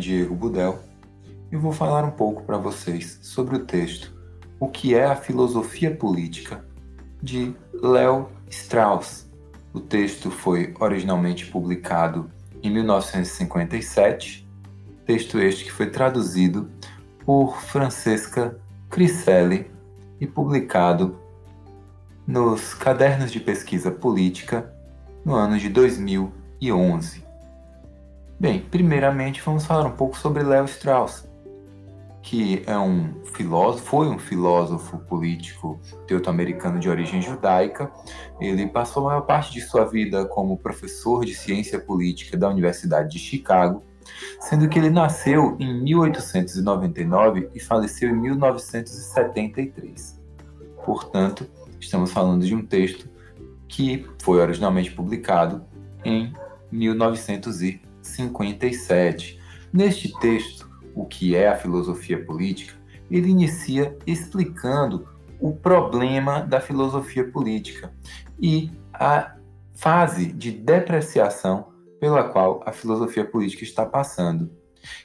Diego Budel e vou falar um pouco para vocês sobre o texto O que é a filosofia política de Léo Strauss. O texto foi originalmente publicado em 1957, texto este que foi traduzido por Francesca Criselli e publicado nos Cadernos de Pesquisa Política no ano de 2011. Bem, primeiramente vamos falar um pouco sobre Léo Strauss, que é um filósofo, foi um filósofo político teuto-americano de origem judaica. Ele passou a maior parte de sua vida como professor de ciência política da Universidade de Chicago, sendo que ele nasceu em 1899 e faleceu em 1973. Portanto, estamos falando de um texto que foi originalmente publicado em 1900 57. Neste texto, o que é a filosofia política, ele inicia explicando o problema da filosofia política e a fase de depreciação pela qual a filosofia política está passando.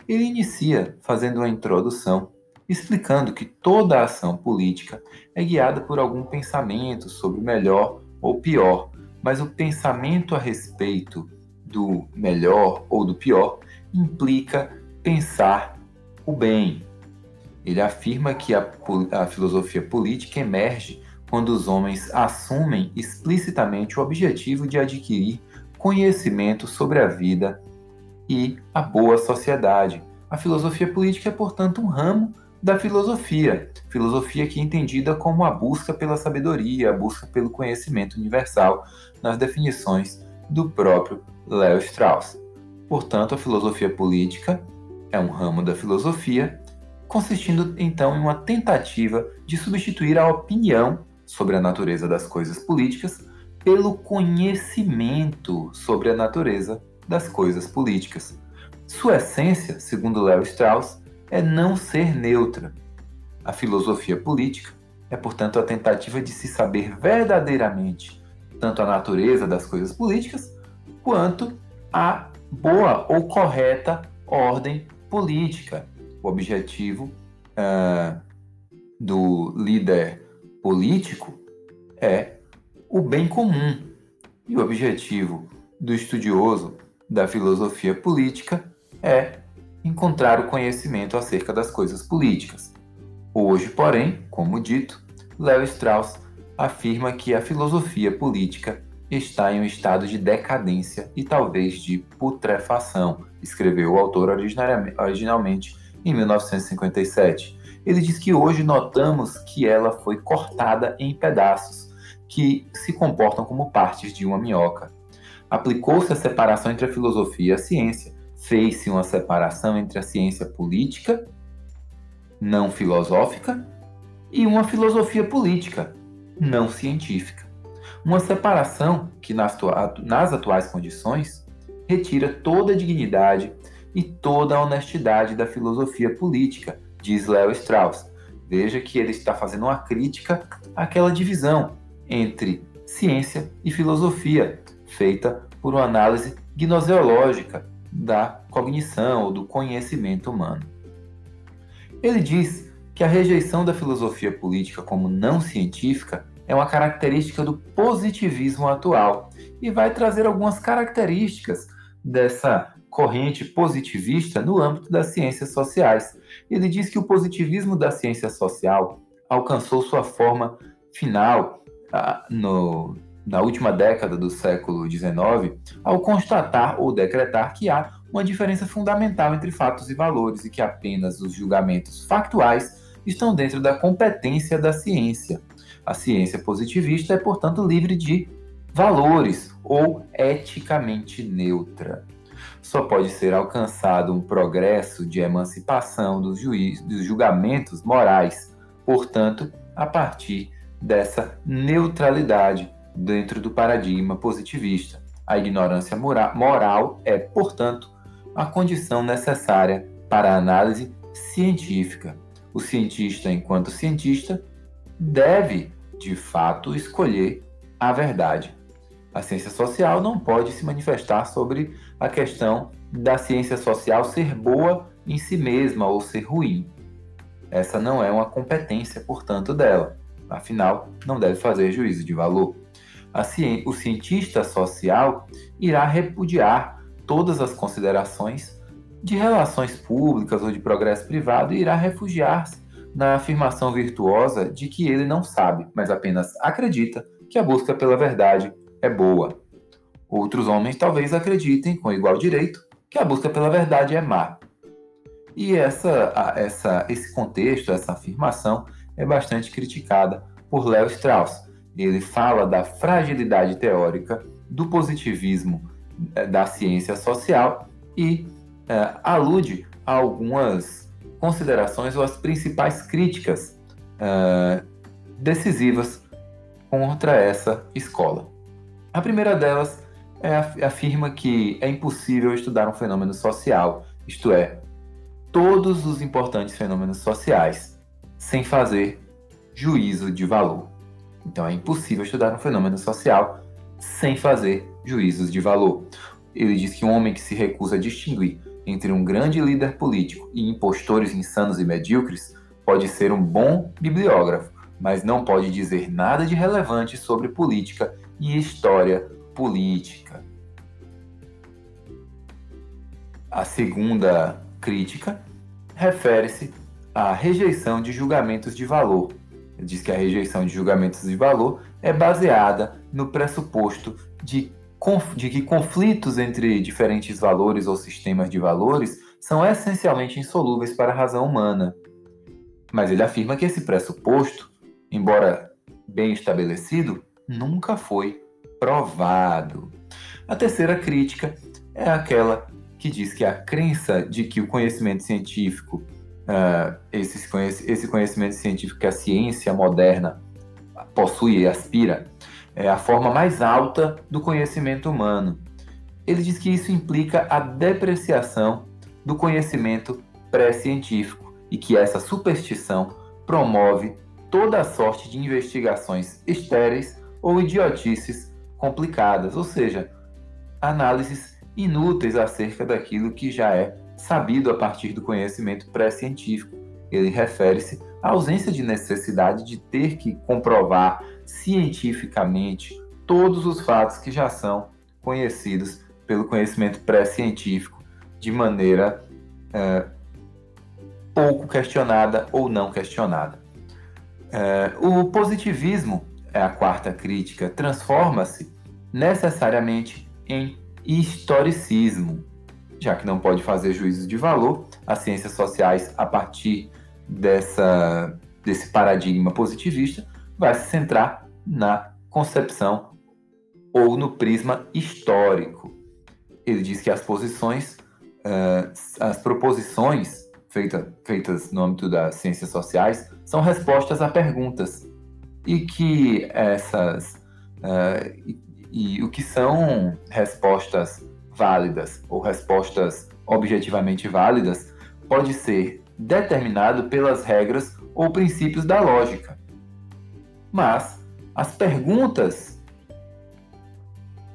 Ele inicia fazendo uma introdução explicando que toda ação política é guiada por algum pensamento sobre melhor ou pior, mas o pensamento a respeito do melhor ou do pior implica pensar o bem. Ele afirma que a, a filosofia política emerge quando os homens assumem explicitamente o objetivo de adquirir conhecimento sobre a vida e a boa sociedade. A filosofia política é, portanto, um ramo da filosofia, filosofia que é entendida como a busca pela sabedoria, a busca pelo conhecimento universal, nas definições do próprio Léo Strauss. Portanto, a filosofia política é um ramo da filosofia, consistindo então em uma tentativa de substituir a opinião sobre a natureza das coisas políticas pelo conhecimento sobre a natureza das coisas políticas. Sua essência, segundo Léo Strauss, é não ser neutra. A filosofia política é, portanto, a tentativa de se saber verdadeiramente tanto a natureza das coisas políticas quanto a boa ou correta ordem política. O objetivo uh, do líder político é o bem comum. E o objetivo do estudioso da filosofia política é encontrar o conhecimento acerca das coisas políticas. Hoje, porém, como dito, Léo Strauss afirma que a filosofia política está em um estado de decadência e talvez de putrefação, escreveu o autor originalmente em 1957. Ele diz que hoje notamos que ela foi cortada em pedaços, que se comportam como partes de uma minhoca. Aplicou-se a separação entre a filosofia e a ciência, fez-se uma separação entre a ciência política, não filosófica, e uma filosofia política, não científica. Uma separação que, nas, nas atuais condições, retira toda a dignidade e toda a honestidade da filosofia política, diz Leo Strauss. Veja que ele está fazendo uma crítica àquela divisão entre ciência e filosofia, feita por uma análise gnoseológica da cognição ou do conhecimento humano. Ele diz que a rejeição da filosofia política como não científica é uma característica do positivismo atual e vai trazer algumas características dessa corrente positivista no âmbito das ciências sociais. Ele diz que o positivismo da ciência social alcançou sua forma final ah, no, na última década do século XIX ao constatar ou decretar que há uma diferença fundamental entre fatos e valores e que apenas os julgamentos factuais estão dentro da competência da ciência. A ciência positivista é, portanto, livre de valores ou eticamente neutra. Só pode ser alcançado um progresso de emancipação dos, juiz, dos julgamentos morais, portanto, a partir dessa neutralidade dentro do paradigma positivista. A ignorância moral é, portanto, a condição necessária para a análise científica. O cientista, enquanto cientista, deve de fato, escolher a verdade. A ciência social não pode se manifestar sobre a questão da ciência social ser boa em si mesma ou ser ruim. Essa não é uma competência, portanto, dela. Afinal, não deve fazer juízo de valor. o cientista social irá repudiar todas as considerações de relações públicas ou de progresso privado irá refugiar-se na afirmação virtuosa de que ele não sabe, mas apenas acredita que a busca pela verdade é boa. Outros homens talvez acreditem, com igual direito, que a busca pela verdade é má. E essa, essa, esse contexto, essa afirmação, é bastante criticada por Leo Strauss. Ele fala da fragilidade teórica do positivismo eh, da ciência social e é, alude a algumas considerações ou as principais críticas é, decisivas contra essa escola. A primeira delas é, afirma que é impossível estudar um fenômeno social, isto é, todos os importantes fenômenos sociais, sem fazer juízo de valor. Então é impossível estudar um fenômeno social sem fazer juízos de valor. Ele diz que um homem que se recusa a distinguir entre um grande líder político e impostores insanos e medíocres pode ser um bom bibliógrafo, mas não pode dizer nada de relevante sobre política e história política. A segunda crítica refere-se à rejeição de julgamentos de valor. Ele diz que a rejeição de julgamentos de valor é baseada no pressuposto de, de que conflitos entre diferentes valores ou sistemas de valores são essencialmente insolúveis para a razão humana. Mas ele afirma que esse pressuposto, embora bem estabelecido, nunca foi provado. A terceira crítica é aquela que diz que a crença de que o conhecimento científico, uh, esse, esse conhecimento científico que a ciência moderna possui e aspira, é a forma mais alta do conhecimento humano. Ele diz que isso implica a depreciação do conhecimento pré-científico e que essa superstição promove toda sorte de investigações estéreis ou idiotices complicadas, ou seja, análises inúteis acerca daquilo que já é sabido a partir do conhecimento pré-científico. Ele refere-se à ausência de necessidade de ter que comprovar cientificamente todos os fatos que já são conhecidos pelo conhecimento pré-científico de maneira é, pouco questionada ou não questionada. É, o positivismo é a quarta crítica, transforma-se necessariamente em historicismo, já que não pode fazer juízo de valor, as ciências sociais, a partir dessa, desse paradigma positivista, vai se centrar na concepção ou no prisma histórico. Ele diz que as posições, uh, as proposições feita, feitas no âmbito das ciências sociais são respostas a perguntas e que essas uh, e, e o que são respostas válidas ou respostas objetivamente válidas pode ser determinado pelas regras ou princípios da lógica. Mas as perguntas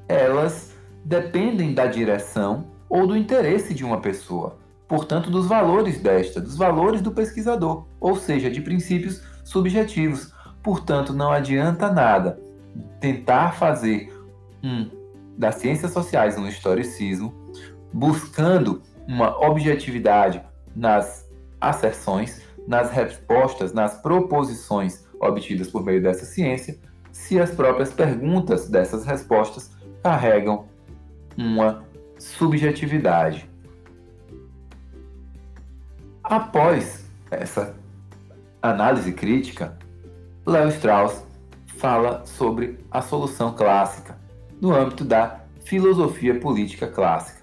elas dependem da direção ou do interesse de uma pessoa, portanto dos valores desta, dos valores do pesquisador, ou seja, de princípios subjetivos, Portanto, não adianta nada tentar fazer um das ciências sociais um historicismo, buscando uma objetividade nas asserções, nas respostas, nas proposições obtidas por meio dessa ciência, se as próprias perguntas dessas respostas carregam uma subjetividade. Após essa análise crítica, Leo Strauss fala sobre a solução clássica no âmbito da filosofia política clássica.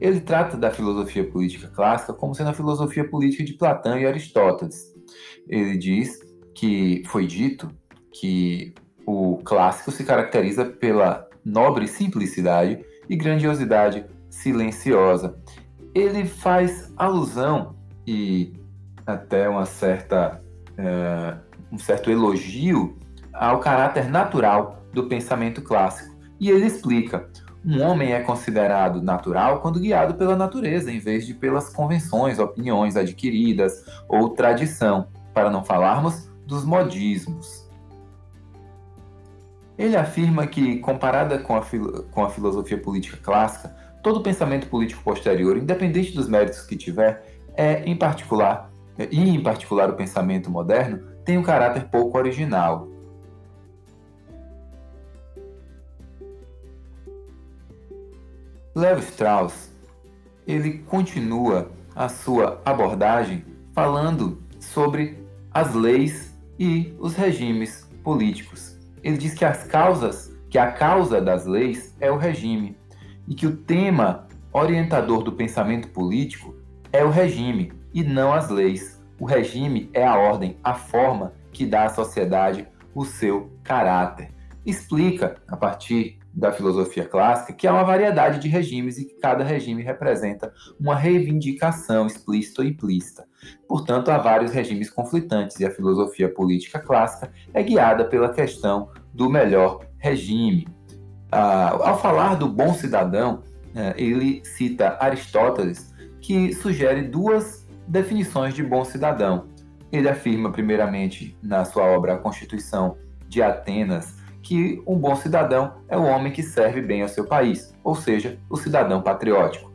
Ele trata da filosofia política clássica como sendo a filosofia política de Platão e Aristóteles. Ele diz que foi dito que o clássico se caracteriza pela nobre simplicidade e grandiosidade silenciosa. Ele faz alusão e até uma certa uh, um certo elogio ao caráter natural do pensamento clássico. E ele explica: um homem é considerado natural quando guiado pela natureza, em vez de pelas convenções, opiniões adquiridas ou tradição, para não falarmos dos modismos. Ele afirma que, comparada com a, com a filosofia política clássica, todo pensamento político posterior, independente dos méritos que tiver, é, em particular, e em particular o pensamento moderno, tem um caráter pouco original, Levi Strauss, ele continua a sua abordagem falando sobre as leis e os regimes políticos. Ele diz que as causas, que a causa das leis é o regime e que o tema orientador do pensamento político é o regime e não as leis. O regime é a ordem, a forma que dá à sociedade o seu caráter. Explica, a partir da filosofia clássica que há uma variedade de regimes e que cada regime representa uma reivindicação explícita ou implícita. Portanto, há vários regimes conflitantes e a filosofia política clássica é guiada pela questão do melhor regime. Ah, ao falar do bom cidadão, eh, ele cita Aristóteles, que sugere duas definições de bom cidadão. Ele afirma, primeiramente, na sua obra A Constituição de Atenas, que um bom cidadão é o homem que serve bem ao seu país, ou seja, o cidadão patriótico.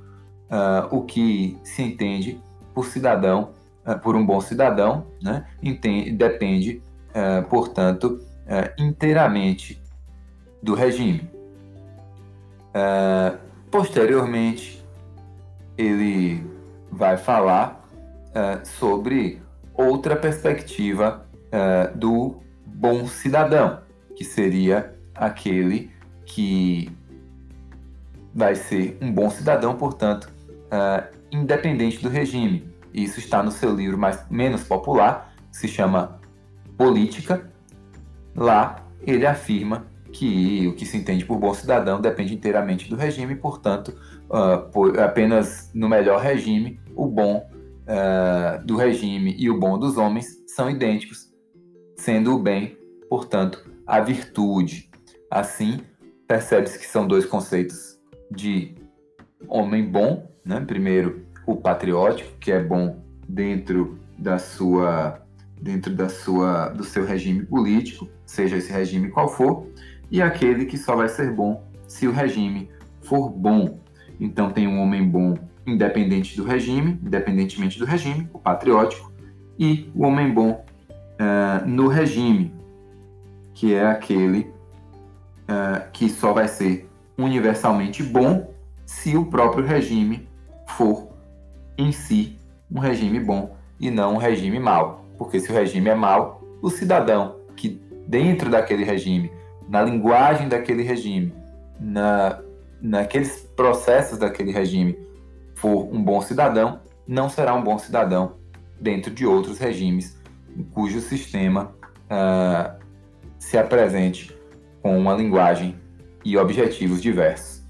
Uh, o que se entende por cidadão, uh, por um bom cidadão, né, entende, depende, uh, portanto, inteiramente do regime. posteriormente, ele vai falar sobre outra perspectiva do bom cidadão que seria aquele que vai ser um bom cidadão, portanto, uh, independente do regime. Isso está no seu livro mais, menos popular, se chama Política. Lá ele afirma que o que se entende por bom cidadão depende inteiramente do regime, portanto, uh, por, apenas no melhor regime, o bom uh, do regime e o bom dos homens são idênticos, sendo o bem, portanto, a virtude. Assim, percebe-se que são dois conceitos de homem bom, né? Primeiro, o patriótico, que é bom dentro da sua dentro da sua do seu regime político, seja esse regime qual for, e aquele que só vai ser bom se o regime for bom. Então tem um homem bom independente do regime, independentemente do regime, o patriótico, e o homem bom uh, no regime, que é aquele uh, que só vai ser universalmente bom se o próprio regime for em si um regime bom e não um regime mau. Porque se o regime é mau, o cidadão que dentro daquele regime, na linguagem daquele regime, na, naqueles processos daquele regime, for um bom cidadão, não será um bom cidadão dentro de outros regimes cujo sistema uh, se apresente com uma linguagem e objetivos diversos.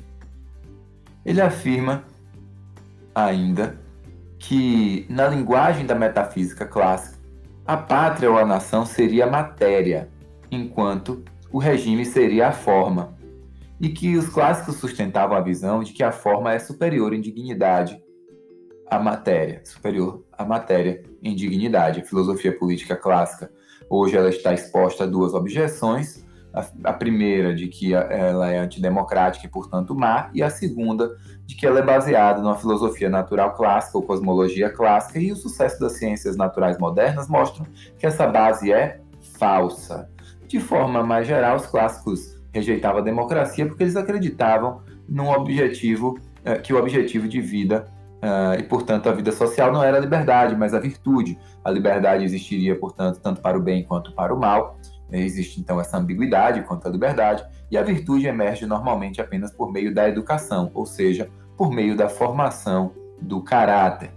Ele afirma ainda que, na linguagem da metafísica clássica, a pátria ou a nação seria a matéria, enquanto o regime seria a forma, e que os clássicos sustentavam a visão de que a forma é superior em dignidade à matéria, superior à matéria em dignidade. A filosofia política clássica Hoje ela está exposta a duas objeções. A, a primeira, de que ela é antidemocrática e, portanto, má, e a segunda, de que ela é baseada numa filosofia natural clássica ou cosmologia clássica, e o sucesso das ciências naturais modernas mostram que essa base é falsa. De forma mais geral, os clássicos rejeitavam a democracia porque eles acreditavam num objetivo, eh, que o objetivo de vida Uh, e, portanto, a vida social não era a liberdade, mas a virtude. A liberdade existiria, portanto, tanto para o bem quanto para o mal. Existe, então, essa ambiguidade quanto à liberdade. E a virtude emerge normalmente apenas por meio da educação, ou seja, por meio da formação do caráter.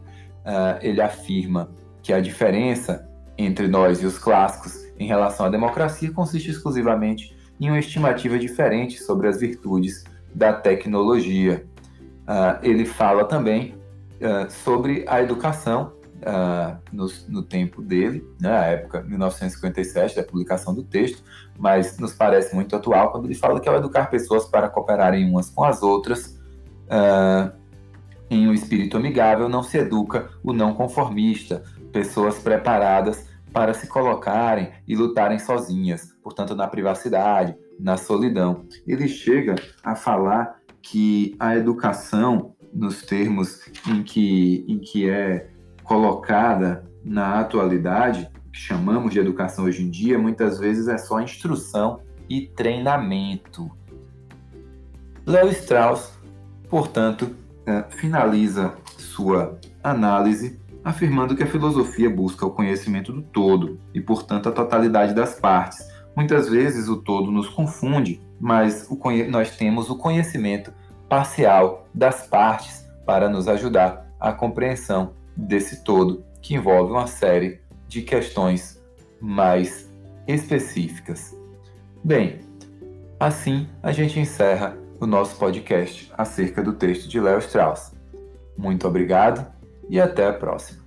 Uh, ele afirma que a diferença entre nós e os clássicos em relação à democracia consiste exclusivamente em uma estimativa diferente sobre as virtudes da tecnologia. Uh, ele fala também uh, sobre a educação uh, no, no, tempo dele, né, a época 1957 da publicação do texto, mas nos parece muito atual quando ele fala que ao educar pessoas para cooperarem umas com as outras, uh, em um espírito amigável, não se educa o não conformista, pessoas preparadas para se colocarem e lutarem sozinhas, portanto, na privacidade, na solidão. Ele chega a falar que a educação, nos termos em que, em que é colocada na atualidade, que chamamos de educação hoje em dia, muitas vezes é só instrução e treinamento. Léo Strauss, portanto, é, finaliza sua análise afirmando que a filosofia busca o conhecimento do todo e, portanto, a totalidade das partes. Muitas vezes o todo nos confunde, mas nós temos o conhecimento parcial das partes para nos ajudar à compreensão desse todo, que envolve uma série de questões mais específicas. Bem, assim a gente encerra o nosso podcast acerca do texto de Léo Strauss. Muito obrigado e até a próxima.